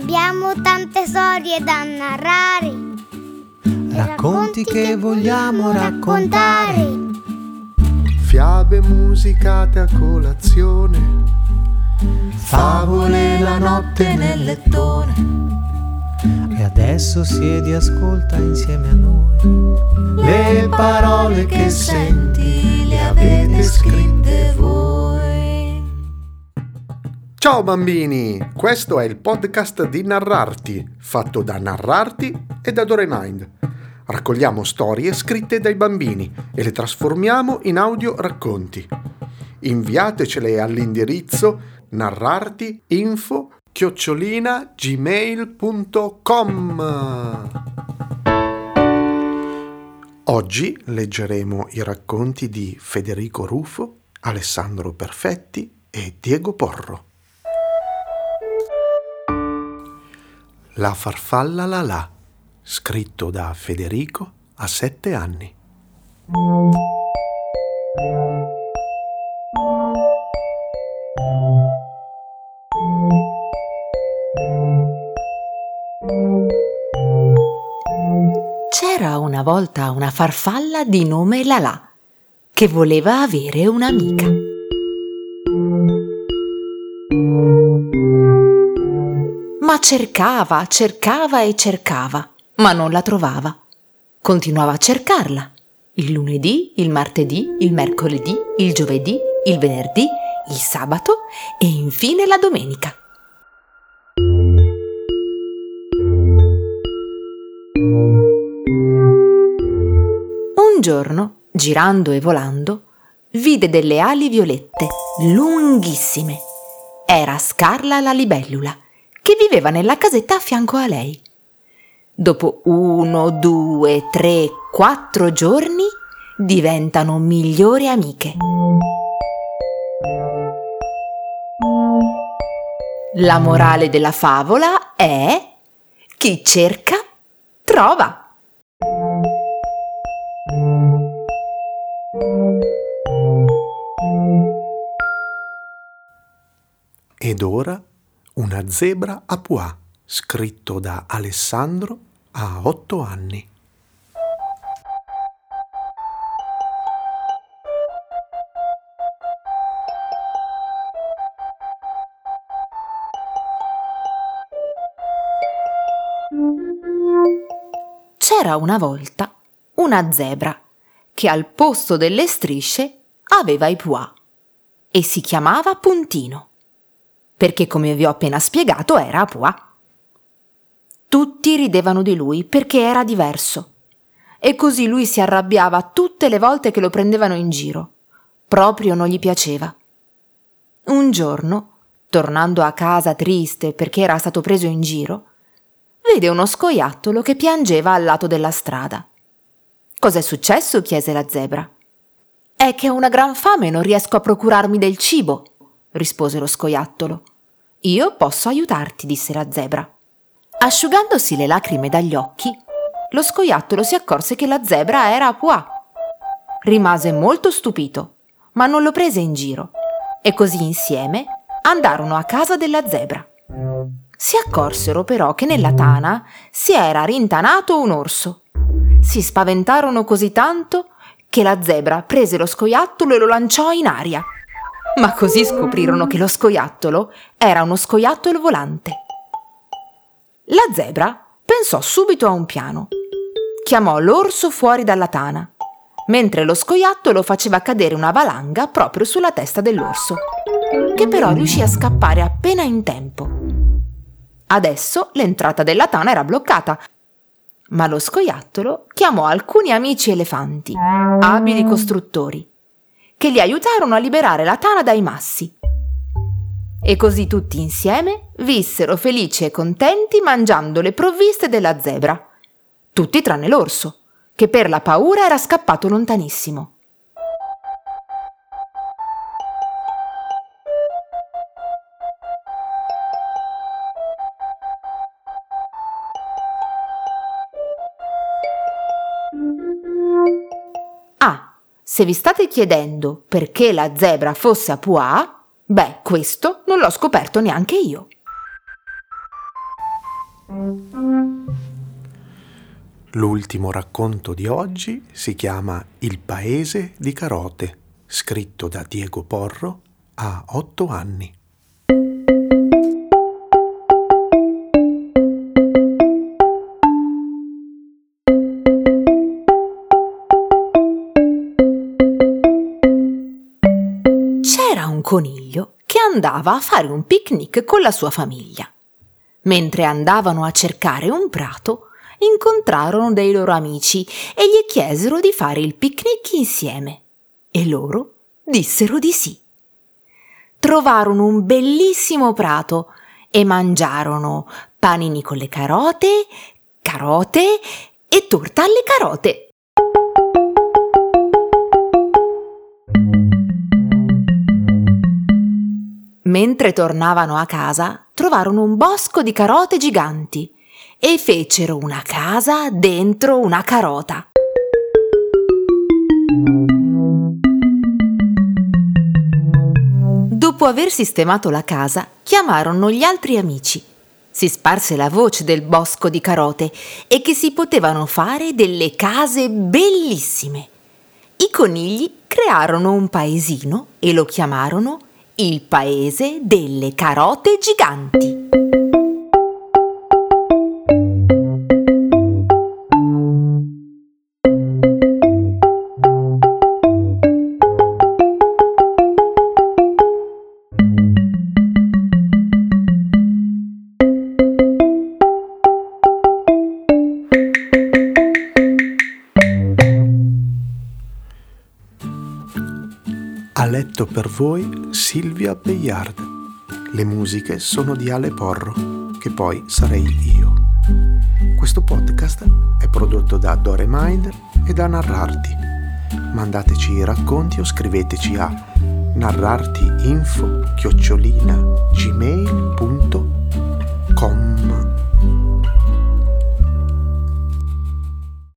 Abbiamo tante storie da narrare. Racconti che vogliamo raccontare. Fiabe musicate a colazione. Favole la notte nel lettone. E adesso siedi e ascolta insieme a noi. Le parole che senti le avete scritte voi. Ciao bambini, questo è il podcast di Narrarti, fatto da Narrarti e da Doremind. Raccogliamo storie scritte dai bambini e le trasformiamo in audio racconti. Inviatecele all'indirizzo narrartiinfo chiocciolina gmail.com Oggi leggeremo i racconti di Federico Rufo, Alessandro Perfetti e Diego Porro. La farfalla la la, scritto da Federico a sette anni. C'era una volta una farfalla di nome Lalà che voleva avere un'amica. Cercava, cercava e cercava, ma non la trovava. Continuava a cercarla. Il lunedì, il martedì, il mercoledì, il giovedì, il venerdì, il sabato e infine la domenica. Un giorno, girando e volando, vide delle ali violette, lunghissime. Era Scarla la libellula, che viveva nella casetta a fianco a lei. Dopo uno, due, tre, quattro giorni diventano migliori amiche. La morale della favola è chi cerca trova. Ed ora una zebra a pois, scritto da Alessandro a otto anni. C'era una volta una zebra che al posto delle strisce aveva i pois e si chiamava Puntino, perché come vi ho appena spiegato era a pois. Tutti ridevano di lui perché era diverso e così lui si arrabbiava tutte le volte che lo prendevano in giro. Proprio non gli piaceva. Un giorno, tornando a casa triste perché era stato preso in giro, vede uno scoiattolo che piangeva al lato della strada. Cos'è successo? chiese la zebra. È che ho una gran fame e non riesco a procurarmi del cibo, rispose lo scoiattolo. Io posso aiutarti, disse la zebra. Asciugandosi le lacrime dagli occhi, lo scoiattolo si accorse che la zebra era a pois. Rimase molto stupito, ma non lo prese in giro, e così insieme andarono a casa della zebra. Si accorsero però che nella tana si era rintanato un orso. Si spaventarono così tanto che la zebra prese lo scoiattolo e lo lanciò in aria. Ma così scoprirono che lo scoiattolo era uno scoiattolo volante. La zebra pensò subito a un piano. Chiamò l'orso fuori dalla tana, mentre lo scoiattolo faceva cadere una valanga proprio sulla testa dell'orso, che però riuscì a scappare appena in tempo. Adesso l'entrata della tana era bloccata, ma lo scoiattolo chiamò alcuni amici elefanti, abili costruttori, che gli aiutarono a liberare la tana dai massi. E così tutti insieme vissero felici e contenti mangiando le provviste della zebra, tutti tranne l'orso, che per la paura era scappato lontanissimo. Se vi state chiedendo perché la zebra fosse a pois, beh, questo non l'ho scoperto neanche io. L'ultimo racconto di oggi si chiama Il paese di carote, scritto da Diego Porro a otto anni. Andava a fare un picnic con la sua famiglia. Mentre andavano a cercare un prato, incontrarono dei loro amici e gli chiesero di fare il picnic insieme. E loro dissero di sì. Trovarono un bellissimo prato e mangiarono panini con le carote, carote e torta alle carote. Mentre tornavano a casa, trovarono un bosco di carote giganti e fecero una casa dentro una carota. Dopo aver sistemato la casa, chiamarono gli altri amici. Si sparse la voce del bosco di carote e che si potevano fare delle case bellissime. I conigli crearono un paesino e lo chiamarono il paese delle carote giganti. Ha letto per voi Silvia Bayard. Le musiche sono di Ale Porro, che poi sarei io. Questo podcast è prodotto da Dore Mind e da Narrarti. Mandateci i racconti o scriveteci a narrartiinfo chiocciolina